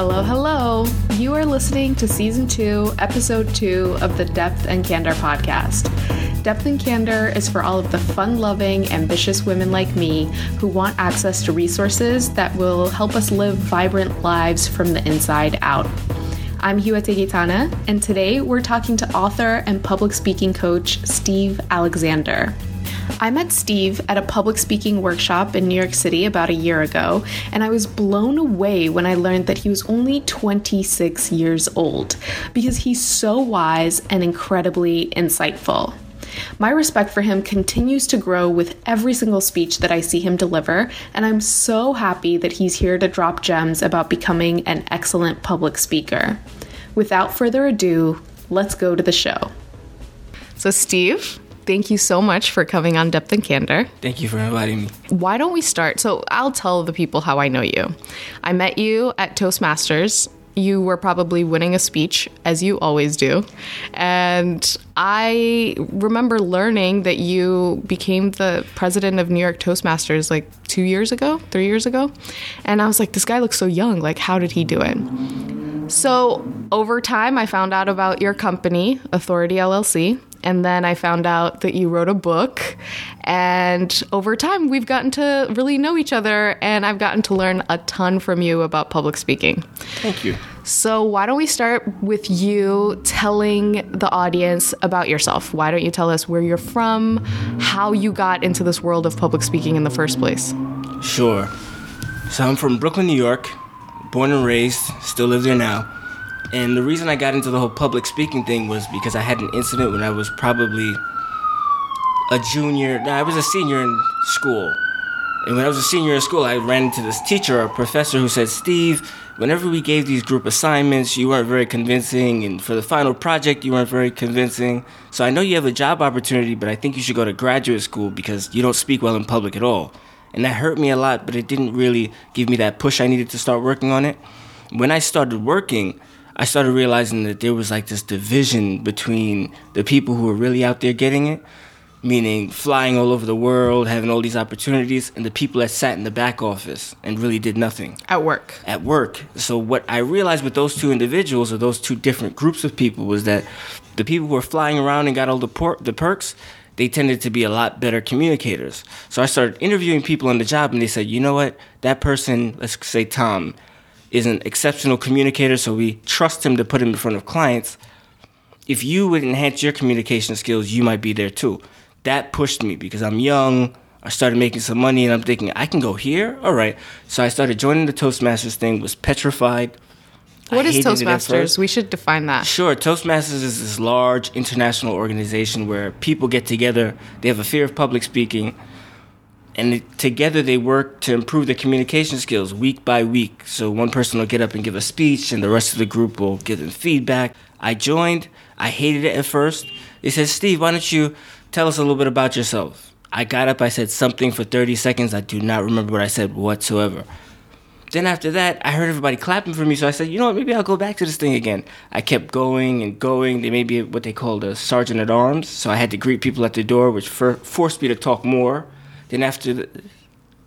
Hello, hello. You are listening to season two, episode two of the Depth and Candor podcast. Depth and Candor is for all of the fun loving, ambitious women like me who want access to resources that will help us live vibrant lives from the inside out. I'm Hiwote Gitana, and today we're talking to author and public speaking coach Steve Alexander. I met Steve at a public speaking workshop in New York City about a year ago, and I was blown away when I learned that he was only 26 years old because he's so wise and incredibly insightful. My respect for him continues to grow with every single speech that I see him deliver, and I'm so happy that he's here to drop gems about becoming an excellent public speaker. Without further ado, let's go to the show. So, Steve, thank you so much for coming on Depth and Candor. Thank you for inviting me. Why don't we start? So, I'll tell the people how I know you. I met you at Toastmasters. You were probably winning a speech, as you always do. And I remember learning that you became the president of New York Toastmasters like two years ago, three years ago. And I was like, this guy looks so young. Like, how did he do it? So, over time, I found out about your company, Authority LLC, and then I found out that you wrote a book. And over time, we've gotten to really know each other, and I've gotten to learn a ton from you about public speaking. Thank you. So, why don't we start with you telling the audience about yourself? Why don't you tell us where you're from, how you got into this world of public speaking in the first place? Sure. So, I'm from Brooklyn, New York, born and raised, still live there now. And the reason I got into the whole public speaking thing was because I had an incident when I was probably a junior. No, I was a senior in school. And when I was a senior in school, I ran into this teacher, a professor, who said, Steve, whenever we gave these group assignments, you weren't very convincing. And for the final project, you weren't very convincing. So I know you have a job opportunity, but I think you should go to graduate school because you don't speak well in public at all. And that hurt me a lot, but it didn't really give me that push I needed to start working on it. When I started working, I started realizing that there was like this division between the people who were really out there getting it, meaning flying all over the world, having all these opportunities, and the people that sat in the back office and really did nothing. At work. At work. So, what I realized with those two individuals or those two different groups of people was that the people who were flying around and got all the, por- the perks, they tended to be a lot better communicators. So I started interviewing people on the job, and they said, you know what, that person, let's say Tom, is an exceptional communicator, so we trust him to put him in front of clients. If you would enhance your communication skills, you might be there too. That pushed me because I'm young. I started making some money, and I'm thinking I can go here. All right, so I started joining the Toastmasters thing. Was petrified. What is Toastmasters? We should define that. Sure. Toastmasters is this large international organization where people get together. They have a fear of public speaking and together they work to improve their communication skills week by week. So one person will get up and give a speech, and the rest of the group will give them feedback. I joined. I hated it at first. They said, Steve, why don't you tell us a little bit about yourself? I got up, I said something for 30 seconds. I do not remember what I said whatsoever. Then after that, I heard everybody clapping for me, so I said, you know what, maybe I'll go back to this thing again. I kept going and going. They made me what they called a sergeant at arms, so I had to greet people at the door, which for- forced me to talk more. Then after, the,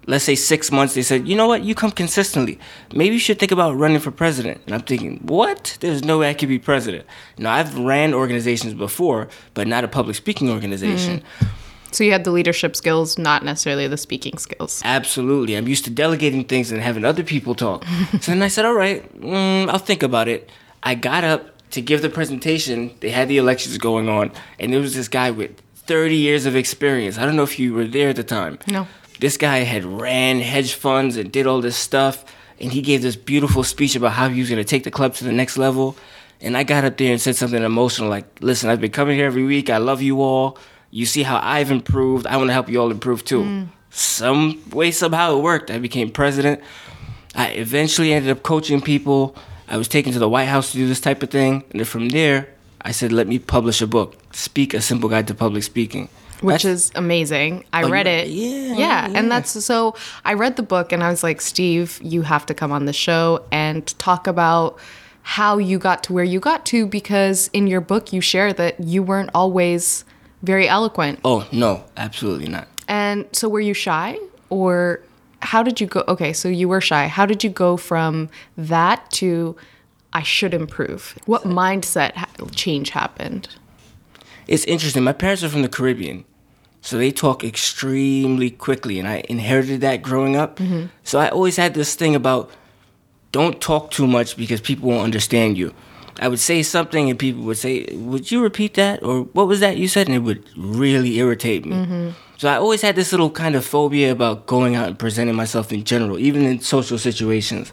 let's say six months, they said, you know what, you come consistently. Maybe you should think about running for president. And I'm thinking, what? There's no way I could be president. Now I've ran organizations before, but not a public speaking organization. Mm. So you had the leadership skills, not necessarily the speaking skills. Absolutely. I'm used to delegating things and having other people talk. so then I said, all right, mm, I'll think about it. I got up to give the presentation. They had the elections going on, and there was this guy with 30 years of experience. I don't know if you were there at the time. No. This guy had ran hedge funds and did all this stuff, and he gave this beautiful speech about how he was going to take the club to the next level. And I got up there and said something emotional like, listen, I've been coming here every week. I love you all. You see how I've improved. I want to help you all improve too. Mm. Some way, somehow it worked. I became president. I eventually ended up coaching people. I was taken to the White House to do this type of thing. And then from there, I said, let me publish a book, Speak a Simple Guide to Public Speaking. Which that's, is amazing. I oh, read it. Yeah, yeah. Yeah. And that's so I read the book and I was like, Steve, you have to come on the show and talk about how you got to where you got to because in your book you share that you weren't always very eloquent. Oh, no, absolutely not. And so were you shy or how did you go? Okay, so you were shy. How did you go from that to I should improve? What mindset ha- change happened? It's interesting. My parents are from the Caribbean, so they talk extremely quickly, and I inherited that growing up. Mm-hmm. So I always had this thing about don't talk too much because people won't understand you. I would say something, and people would say, "Would you repeat that?" or "What was that you said?" and it would really irritate me. Mm-hmm. So I always had this little kind of phobia about going out and presenting myself in general, even in social situations.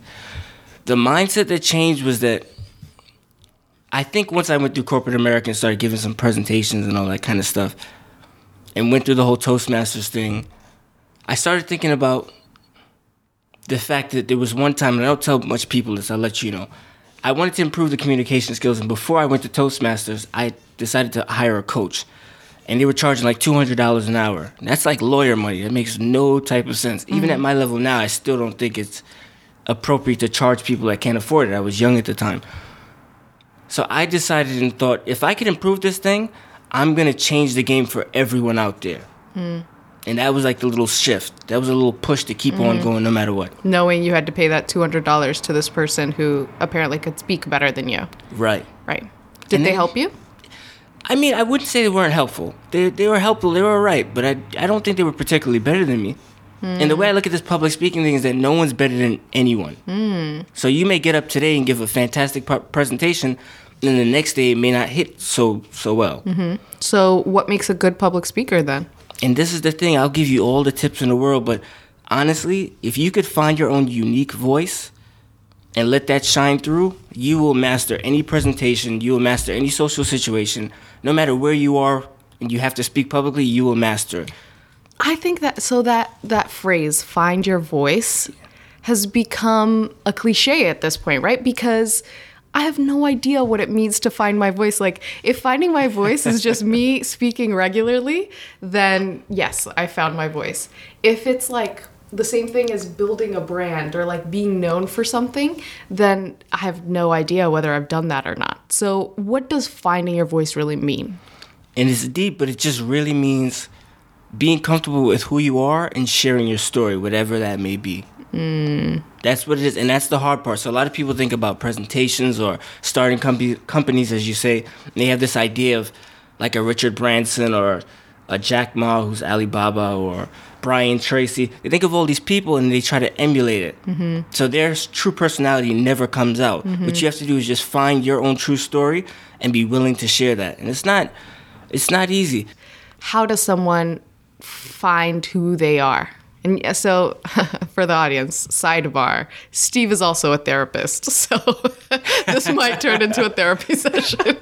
The mindset that changed was that I think once I went through corporate America and started giving some presentations and all that kind of stuff, and went through the whole Toastmasters thing, I started thinking about the fact that there was one time, and I don't tell much people this, I'll let you know. I wanted to improve the communication skills, and before I went to Toastmasters, I decided to hire a coach. And they were charging like $200 an hour. That's like lawyer money. That makes no type of sense. Even mm-hmm. at my level now, I still don't think it's appropriate to charge people that can't afford it. I was young at the time. So I decided and thought, if I could improve this thing, I'm gonna change the game for everyone out there. Hmm. And that was like the little shift. That was a little push to keep on hmm. going no matter what. Knowing you had to pay that $200 to this person who apparently could speak better than you. Right. Right. Did And they then- help you? I mean, I wouldn't say they weren't helpful. They they were helpful. They were alright, but I I don't think they were particularly better than me. And the way I look at this public speaking thing is that no one's better than anyone. So you may get up today and give a fantastic presentation, and the next day it may not hit so so well. Mm-hmm. So, what makes a good public speaker then? And this is the thing, I'll give you all the tips in the world, but honestly, if you could find your own unique voice and let that shine through, you will master any presentation, you will master any social situation, no matter where you are and you have to speak publicly, you will master. I think that so that that phrase "find your voice" has become a cliche at this point, right? Because I have no idea what it means to find my voice. Like, if finding my voice is just me speaking regularly, then yes, I found my voice. If it's like the same thing as building a brand or like being known for something, then I have no idea whether I've done that or not. So, what does finding your voice really mean? And it's deep, but it just really means being comfortable with who you are and sharing your story, whatever that may be. Mm. That's what it is, and that's the hard part. So a lot of people think about presentations or starting com- companies, as you say. And they have this idea of like a Richard Branson or a Jack Ma, who's Alibaba, or Brian Tracy. They think of all these people and they try to emulate it. Mm-hmm. So their true personality never comes out. Mm-hmm. What you have to do is just find your own true story and be willing to share that. And it's not, it's not easy. how does someone find who they are? And so, for the audience, sidebar: Steve is also a therapist, so this might turn into a therapy session.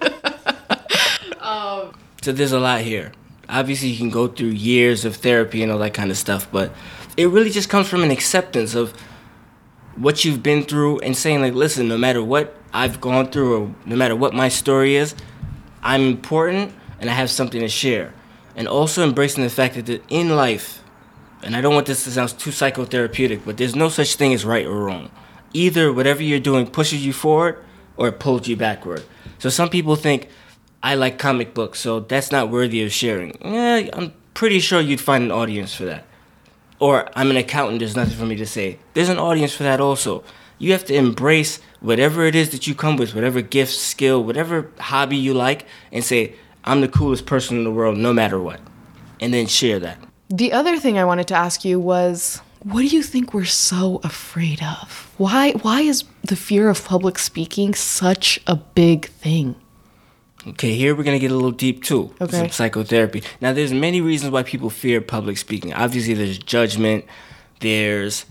Um, so there's a lot here. Obviously, you can go through years of therapy and all that kind of stuff, but it really just comes from an acceptance of what you've been through and saying, like, listen, no matter what I've gone through or no matter what my story is, I'm important and I have something to share. And also embracing the fact that in life, and I don't want this to sound too psychotherapeutic, but there's no such thing as right or wrong. Either whatever you're doing pushes you forward or it pulls you backward. So some people think, I like comic books, so that's not worthy of sharing. Yeah, I'm pretty sure you'd find an audience for that. Or I'm an accountant, there's nothing for me to say. There's an audience for that also. You have to embrace whatever it is that you come with, whatever gift, skill, whatever hobby you like, and say, I'm the coolest person in the world no matter what. And then share that. the other thing I wanted to ask you was, what do you think we're so afraid of? Why why is the fear of public speaking such a big thing? Okay, here we're gonna get a little deep too. Okay. Some psychotherapy. Now, there's many reasons why people fear public speaking. Obviously, there's judgment. There's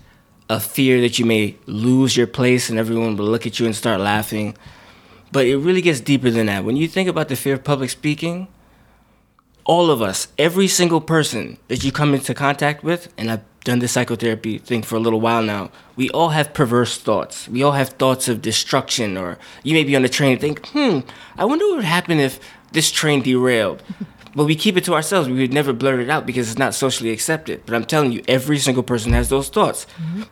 a fear that you may lose your place and everyone will look at you and start laughing. But it really gets deeper than that. When you think about the fear of public speaking, all of us, every single person that you come into contact with, and I've done this psychotherapy thing for a little while now, we all have perverse thoughts. We all have thoughts of destruction, or you may be on the train and think, hmm, I wonder what would happen if this train derailed. but we keep it to ourselves. We would never blurt it out because it's not socially accepted. But I'm telling you, every single person has those thoughts.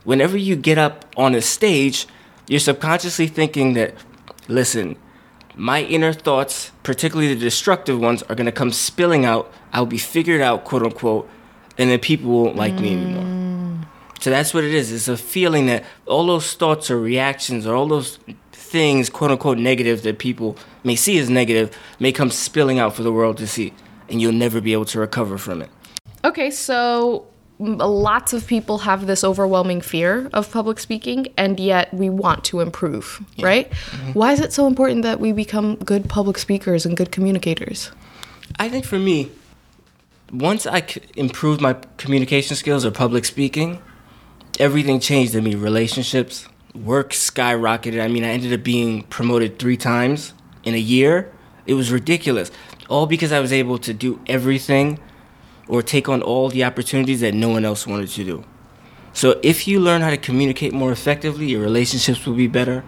Whenever you get up on a stage, you're subconsciously thinking that, listen, my inner thoughts, particularly the destructive ones, are gonna come spilling out. I'll be figured out, quote unquote, and then people won't like me anymore. Mm. So that's what it is. It's a feeling that all those thoughts or reactions or all those things, quote unquote, negative that people may see as negative, may come spilling out for the world to see, and you'll never be able to recover from it. Okay, so lots of people have this overwhelming fear of public speaking, and yet we want to improve, right? Mm-hmm. Why is it so important that we become good public speakers and good communicators? I think for me, once I c- improved my communication skills or public speaking, everything changed in me. Relationships, work skyrocketed. I mean, I ended up being promoted three times in a year. It was ridiculous. All because I was able to do everything or take on all the opportunities that no one else wanted to do. So if you learn how to communicate more effectively, your relationships will be better.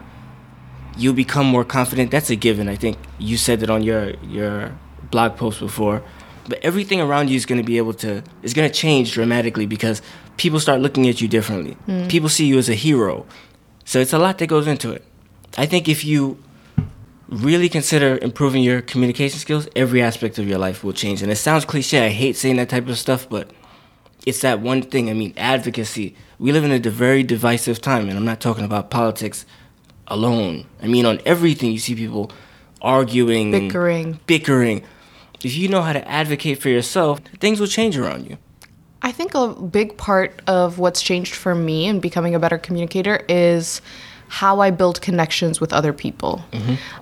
You'll become more confident. That's a given. I think you said that on your your blog post before. But everything around you is going to be able to is going to change dramatically because people start looking at you differently. Hmm. People see you as a hero. So it's a lot that goes into it. I think if you really consider improving your communication skills, every aspect of your life will change. And it sounds cliche. I hate saying that type of stuff, but it's that one thing. I mean, advocacy. We live in a very divisive time, and I'm not talking about politics alone. I mean, on everything, you see people arguing, Bickering. bickering. If you know how to advocate for yourself, things will change around you. I think a big part of what's changed for me in becoming a better communicator is how I build connections with other people.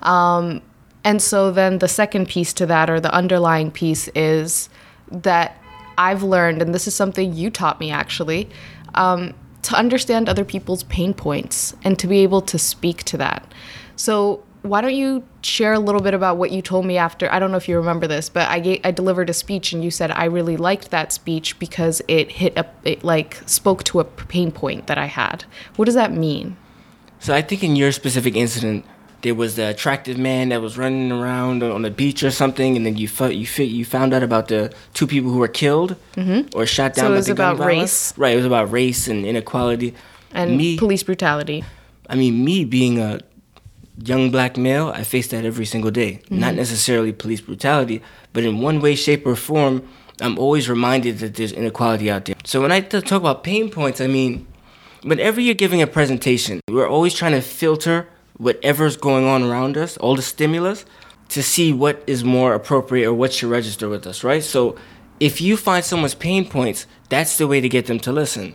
Um, and so then the second piece to that, or the underlying piece, is that I've learned, and this is something you taught me actually, um, to understand other people's pain points and to be able to speak to that. So why don't you share a little bit about what you told me after? I don't know if you remember this, but I gave, I delivered a speech and you said I really liked that speech because it hit a it like spoke to a pain point that I had. What does that mean? So I think in your specific incident, there was the attractive man that was running around on the beach or something, and then you fo- you you found out about the two people who were killed mm-hmm. or shot down. So it was about race? right? It was about race and inequality. And me, police brutality. I mean, me being a young black male, I face that every single day. Mm-hmm. Not necessarily police brutality, but in one way, shape, or form, I'm always reminded that there's inequality out there. So when I t- talk about pain points, I mean, whenever you're giving a presentation, we're always trying to filter whatever's going on around us, all the stimulus, to see what is more appropriate or what should register with us, right? So if you find someone's pain points, that's the way to get them to listen.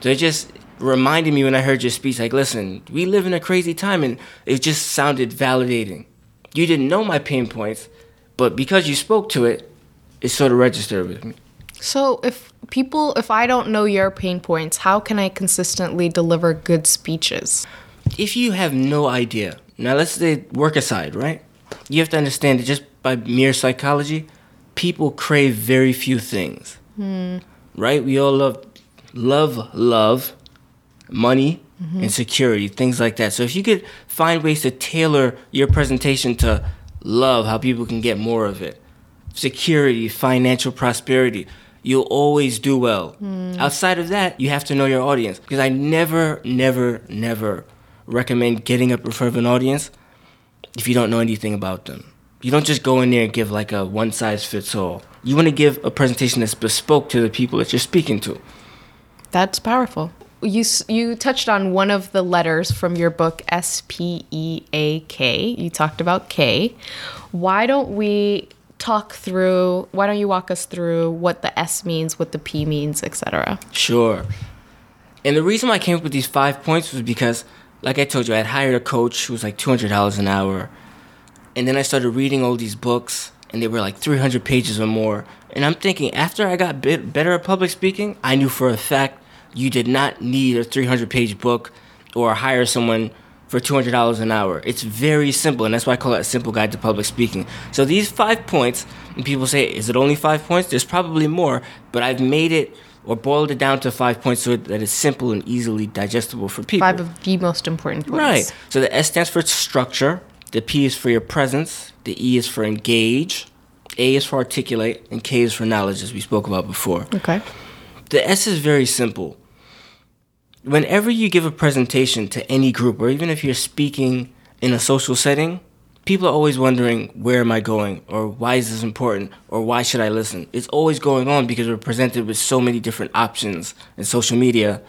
So it just reminded me when I heard your speech, like, listen, we live in a crazy time, and it just sounded validating. You didn't know my pain points, but because you spoke to it, it sort of registered with me. So if people if I don't know your pain points, how can I consistently deliver good speeches? If you have no idea, now let's say work aside, right? You have to understand that just by mere psychology, people crave very few things. Hmm. Right? We all love love love, money, mm-hmm. and security, things like that. So if you could find ways to tailor your presentation to love, how people can get more of it, security, financial prosperity, you'll always do well. Outside of that, you have to know your audience. Because I never, never, never recommend getting up in front of an audience if you don't know anything about them. You don't just go in there and give like a one size fits all. You want to give a presentation that's bespoke to the people that you're speaking to. That's powerful. You you touched on one of the letters from your book S P E A K. You talked about K. Why don't we talk through why don't you walk us through what the S means, what the P means, etc. Sure. And the reason why I came up with these five points was because, like I told you, I had hired a coach who was like $200 an hour. And then I started reading all these books, and they were like 300 pages or more. And I'm thinking, after I got bit better at public speaking, I knew for a fact you did not need a 300 page book or hire someone for $200 an hour. It's very simple, and that's why I call it a simple guide to public speaking. So these five points, and people say, is it only five points? There's probably more, but I've made it or boiled it down to five points so that it's simple and easily digestible for people. Five of the most important points. Right. So the S stands for structure, the P is for your presence, the E is for engage, A is for articulate, and K is for knowledge, as we spoke about before. Okay. The S is very simple. Whenever you give a presentation to any group, or even if you're speaking in a social setting, people are always wondering, where am I going? Or why is this important? Or why should I listen? It's always going on because we're presented with so many different options And social media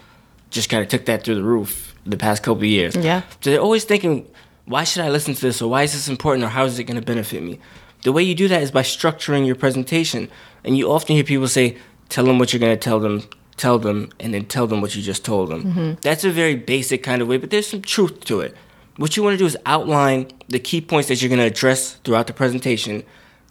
just kind of took that through the roof the past couple of years. Yeah. So they're always thinking, why should I listen to this or why is this important or how is it going to benefit me? The way you do that is by structuring your presentation. And you often hear people say, tell them what you're going to tell them, tell them, and then tell them what you just told them. Mm-hmm. That's a very basic kind of way, but there's some truth to it. What you want to do is outline the key points that you're going to address throughout the presentation,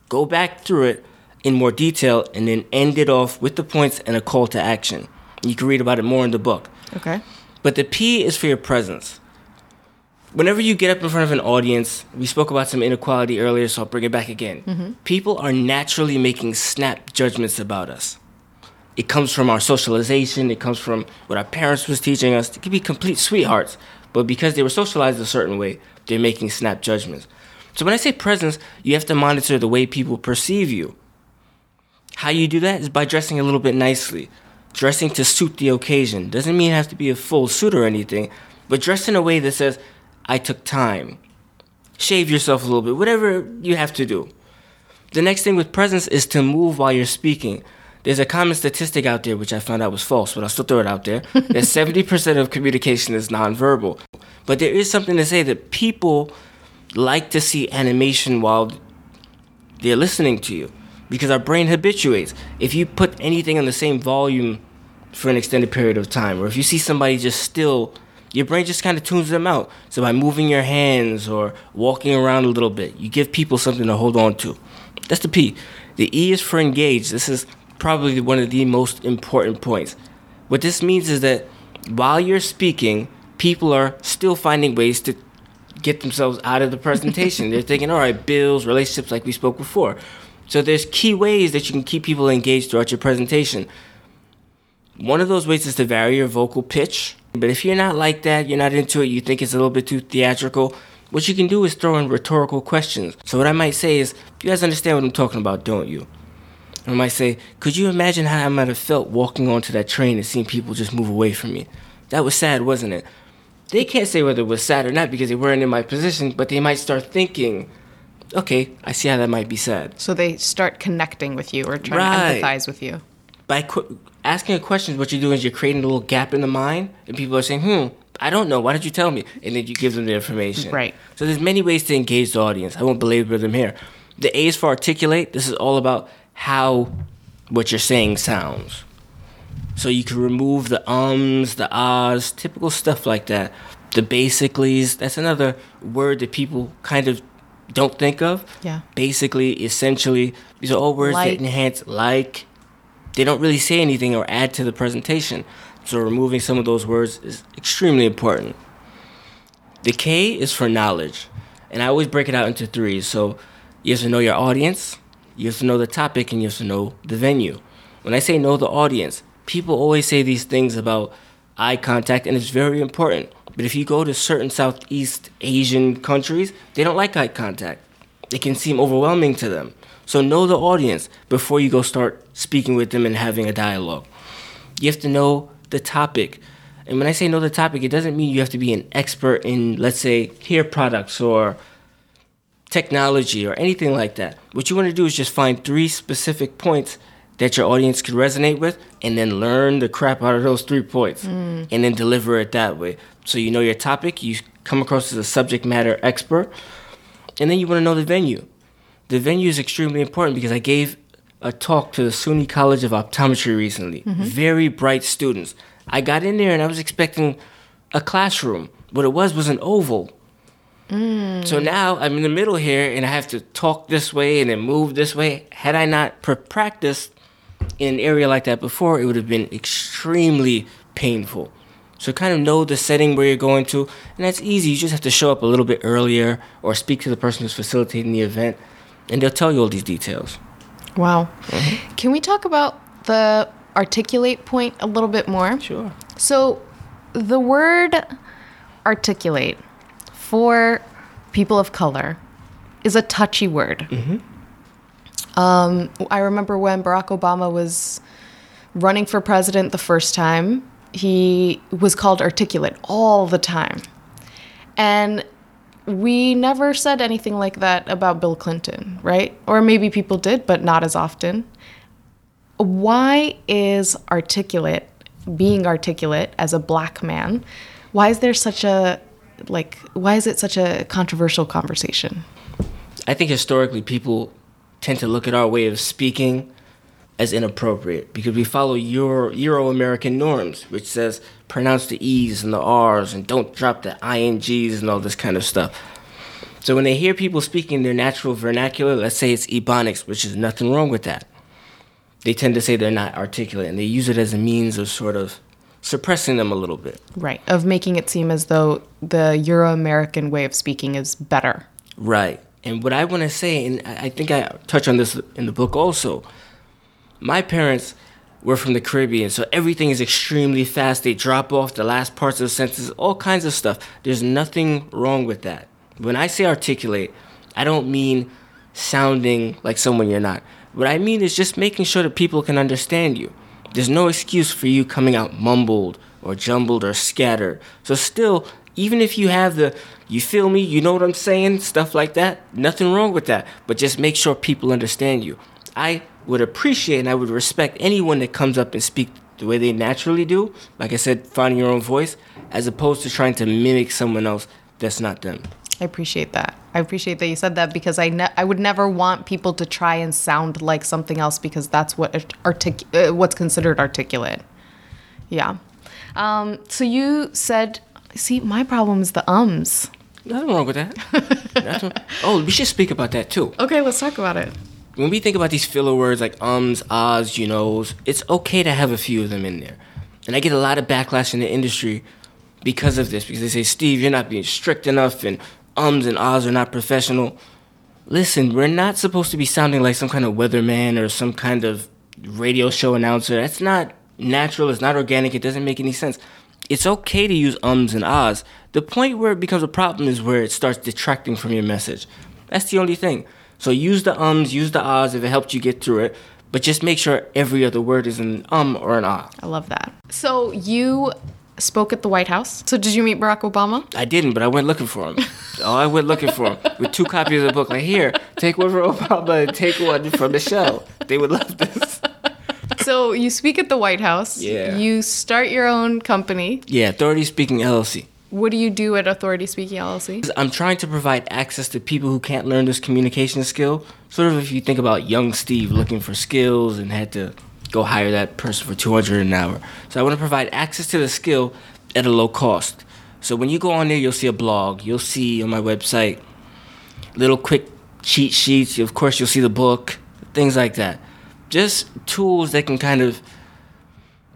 go back through it in more detail, and then end it off with the points and a call to action. You can read about it more in the book. Okay. But the P is for your presence. Whenever you get up in front of an audience, we spoke about some inequality earlier, so I'll bring it back again. Mm-hmm. People are naturally making snap judgments about us. It comes from our socialization, it comes from what our parents was teaching us. They could be complete sweethearts, but because they were socialized a certain way, they're making snap judgments. So when I say presence, you have to monitor the way people perceive you. How you do that is by dressing a little bit nicely. Dressing to suit the occasion. Doesn't mean it has to be a full suit or anything, but dress in a way that says, I took time. Shave yourself a little bit, whatever you have to do. The next thing with presence is to move while you're speaking. There's a common statistic out there, which I found out was false, but I'll still throw it out there, that 70% of communication is nonverbal. But there is something to say that people like to see animation while they're listening to you because our brain habituates. If you put anything on the same volume for an extended period of time, or if you see somebody just still, your brain just kind of tunes them out. So by moving your hands or walking around a little bit, you give people something to hold on to. That's the P. The E is for engage. This is probably one of the most important points. What this means is that while you're speaking, people are still finding ways to get themselves out of the presentation. They're thinking, all right, bills, relationships, like we spoke before. So there's key ways that you can keep people engaged throughout your presentation. One of those ways is to vary your vocal pitch. But if you're not like that, you're not into it, you think it's a little bit too theatrical, what you can do is throw in rhetorical questions. So what I might say is, you guys understand what I'm talking about, don't you? I might say, could you imagine how I might have felt walking onto that train and seeing people just move away from me? That was sad, wasn't it? They can't say whether it was sad or not because they weren't in my position, but they might start thinking, okay, I see how that might be sad. So they start connecting with you or trying Right. to empathize with you. By qu- asking a question, what you're doing is you're creating a little gap in the mind, and people are saying, hmm, I don't know, why did you tell me? And then you give them the information. Right. So there's many ways to engage the audience. I won't belabor them here. The A is for articulate. This is all about how what you're saying sounds. So you can remove the ums, the ahs, typical stuff like that. The basicallys, that's another word that people kind of don't think of. Yeah. Basically, essentially, these are all words Like. that enhance like. They don't really say anything or add to the presentation. So removing some of those words is extremely important. The K is for knowledge. And I always break it out into three. So you have to know your audience, you have to know the topic, and you have to know the venue. When I say know the audience, people always say these things about eye contact, and it's very important. But if you go to certain Southeast Asian countries, they don't like eye contact. It can seem overwhelming to them. So know the audience before you go start speaking with them and having a dialogue. You have to know the topic. And when I say know the topic, it doesn't mean you have to be an expert in, let's say, hair products or technology or anything like that. What you want to do is just find three specific points that your audience could resonate with and then learn the crap out of those three points mm. and then deliver it that way. So you know your topic, you come across as a subject matter expert, and then you want to know the venue. The venue is extremely important because I gave a talk to the SUNY College of Optometry recently. Mm-hmm. Very bright students. I got in there and I was expecting a classroom. What it was was an oval. Mm. So now I'm in the middle here and I have to talk this way and then move this way. Had I not pr- practiced in an area like that before, it would have been extremely painful. So kind of know the setting where you're going to, and that's easy. You just have to show up a little bit earlier or speak to the person who's facilitating the event, and they'll tell you all these details. Wow. Mm-hmm. Can we talk about the articulate point a little bit more? Sure. So, the word articulate for people of color is a touchy word. Um, I remember when Barack Obama was running for president the first time, he was called articulate all the time. And we never said anything like that about Bill Clinton, right? Or maybe people did, but not as often. Why is articulate being articulate as a black man. Why is there such a like why is it such a controversial conversation? I think historically people tend to look at our way of speaking as inappropriate because we follow Euro Euro American norms, which says pronounce the E's and the R's and don't drop the INGs and all this kind of stuff. So when they hear people speaking their natural vernacular, let's say it's Ebonics, which is nothing wrong with that, they tend to say they're not articulate and they use it as a means of sort of suppressing them a little bit. Right. Of making it seem as though the Euro American way of speaking is better. Right. And what I want to say, and I think I touch on this in the book also, my parents were from the Caribbean, so everything is extremely fast. They drop off the last parts of the sentences, all kinds of stuff. There's nothing wrong with that. When I say articulate, I don't mean sounding like someone you're not. What I mean is just making sure that people can understand you. There's no excuse for you coming out mumbled or jumbled or scattered. So, still, even if you have the, you feel me, you know what I'm saying, stuff like that, nothing wrong with that. But just make sure people understand you. I would appreciate and I would respect anyone that comes up and speak the way they naturally do. Like I said, finding your own voice, as opposed to trying to mimic someone else that's not them. I appreciate that. I appreciate that you said that because I ne- I would never want people to try and sound like something else because that's what artic- uh, what's considered articulate. Yeah. Um, so you said, see, my problem is the ums. Nothing wrong with that. oh, we should speak about that too. Okay, let's talk about it. When we think about these filler words like ums, ahs, you knows, it's okay to have a few of them in there. And I get a lot of backlash in the industry because of this, because they say, Steve, you're not being strict enough, and ums and ahs are not professional. Listen, we're not supposed to be sounding like some kind of weatherman or some kind of radio show announcer. That's not natural, it's not organic, it doesn't make any sense. It's okay to use ums and ahs. The point where it becomes a problem is where it starts detracting from your message. That's the only thing. So use the ums, use the ahs if it helped you get through it, but just make sure every other word is an um or an ah. I love that. So you spoke at the White House. So did you meet Barack Obama? I didn't, but I went looking for him. oh, I went looking for him with two copies of the book. Like, here, take one for Obama and take one for Michelle. They would love this. So you speak at the White House. Yeah. You start your own company. Yeah, Authority Speaking LLC. What do you do at Authority Speaking LLC? I'm trying to provide access to people who can't learn this communication skill. Sort of if you think about young Steve looking for skills and had to go hire that person for 200 an hour. So I want to provide access to the skill at a low cost. So when you go on there, you'll see a blog. You'll see on my website little quick cheat sheets. Of course, you'll see the book, things like that. Just tools that can kind of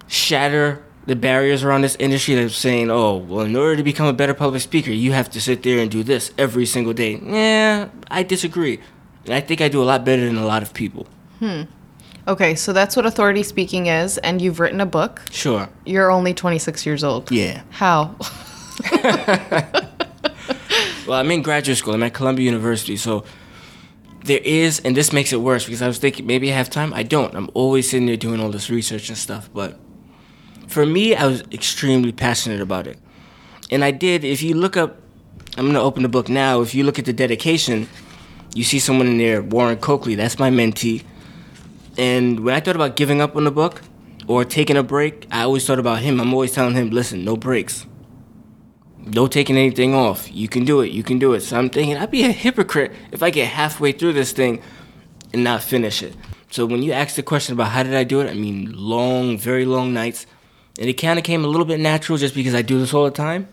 shatter the barriers around this industry that's saying, oh, well, in order to become a better public speaker, you have to sit there and do this every single day. Yeah, I disagree. And I think I do a lot better than a lot of people. Hmm. Okay, so that's what authority speaking is, and you've written a book. Sure. You're only 26 years old. Yeah. How? well, I'm in graduate school. I'm at Columbia University, so there is, and this makes it worse because I was thinking maybe I have time. I don't. I'm always sitting there doing all this research and stuff. But for me, I was extremely passionate about it. And I did, if you look up, I'm going to open the book now. If you look at the dedication, you see someone in there, Warren Coakley. That's my mentee. And when I thought about giving up on the book or taking a break, I always thought about him. I'm always telling him, listen, no breaks. No taking anything off. You can do it. You can do it. So I'm thinking I'd be a hypocrite if I get halfway through this thing and not finish it. So when you ask the question about how did I do it, I mean long, very long nights. And it kind of came a little bit natural just because I do this all the time.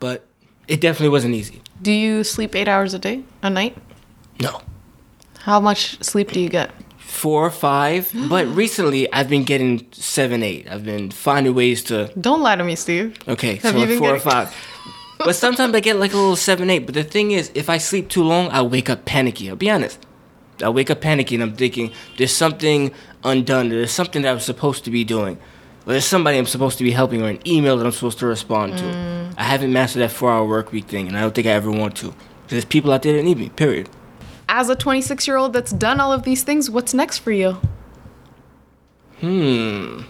But it definitely wasn't easy. Do you sleep eight hours a day, a night? No. How much sleep do you get? Four or five, but recently I've been getting seven, eight. I've been finding ways to. Don't lie to me, Steve. Okay, Have so like four getting... or five. but sometimes I get like a little seven, eight. But the thing is, if I sleep too long, I'll wake up panicky. I'll be honest. I'll wake up panicky and I'm thinking there's something undone. There's something that I'm supposed to be doing. Or there's somebody I'm supposed to be helping or an email that I'm supposed to respond to. Mm. I haven't mastered that four hour work week thing, and I don't think I ever want to. Because there's people out there that need me, period as a 26 year old that's done all of these things, what's next for you? Hmm.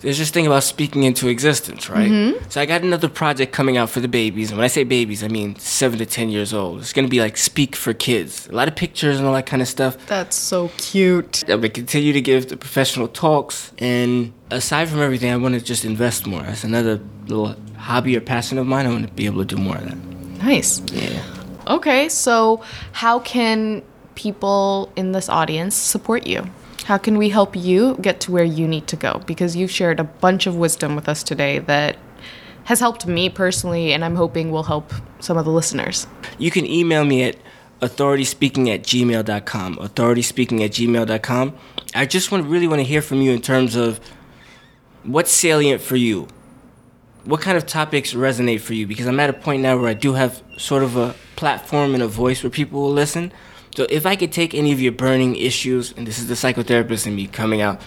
there's this thing about speaking into existence, right? Mm-hmm. So I got another project coming out for the babies. And when I say babies, I mean seven to 10 years old. It's going to be like Speak for Kids. A lot of pictures and all that kind of stuff. That's so cute. I'm going to continue to give the professional talks. And aside from everything, I want to just invest more. That's another little hobby or passion of mine. I want to be able to do more of that. Nice. Yeah. Okay, so how can people in this audience support you? How can we help you get to where you need to go? Because you've shared a bunch of wisdom with us today that has helped me personally, and I'm hoping will help some of the listeners. You can email me at authorityspeaking at gmail.com. Authorityspeaking at gmail.com. I just want really want to hear from you in terms of what's salient for you. What kind of topics resonate for you? Because I'm at a point now where I do have sort of a platform and a voice where people will listen. So if I could take any of your burning issues, and this is the psychotherapist in me coming out,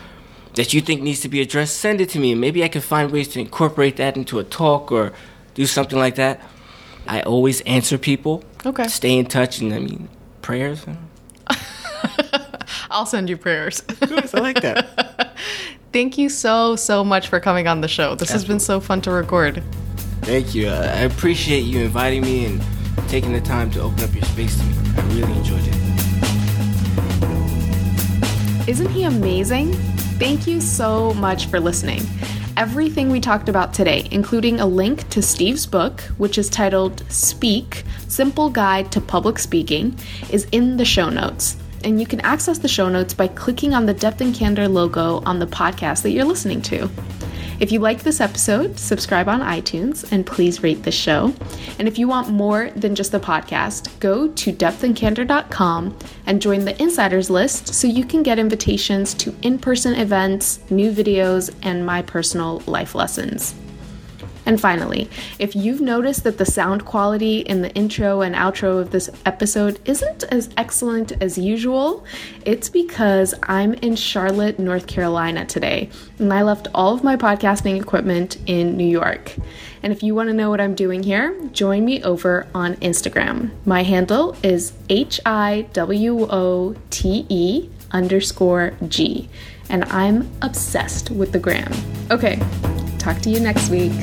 that you think needs to be addressed, send it to me. Maybe I can find ways to incorporate that into a talk or do something like that. I always answer people. Okay. Stay in touch, and I mean, prayers. I'll send you prayers. I like that. Thank you so, so much for coming on the show. This Absolutely. has been so fun to record. Thank you. Uh, I appreciate you inviting me and taking the time to open up your space to me. I really enjoyed it. Isn't he amazing? Thank you so much for listening. Everything we talked about today, including a link to Steve's book, which is titled Speak Simple Guide to Public Speaking, is in the show notes. And you can access the show notes by clicking on the Depth and Candor logo on the podcast that you're listening to. If you like this episode, subscribe on iTunes and please rate the show. And if you want more than just the podcast, go to depthandcandor.com and join the insiders list so you can get invitations to in person events, new videos, and my personal life lessons. And finally, if you've noticed that the sound quality in the intro and outro of this episode isn't as excellent as usual, it's because I'm in Charlotte, North Carolina today, and I left all of my podcasting equipment in New York. And if you want to know what I'm doing here, join me over on Instagram. My handle is H I W O T E underscore G, and I'm obsessed with the gram. Okay, talk to you next week.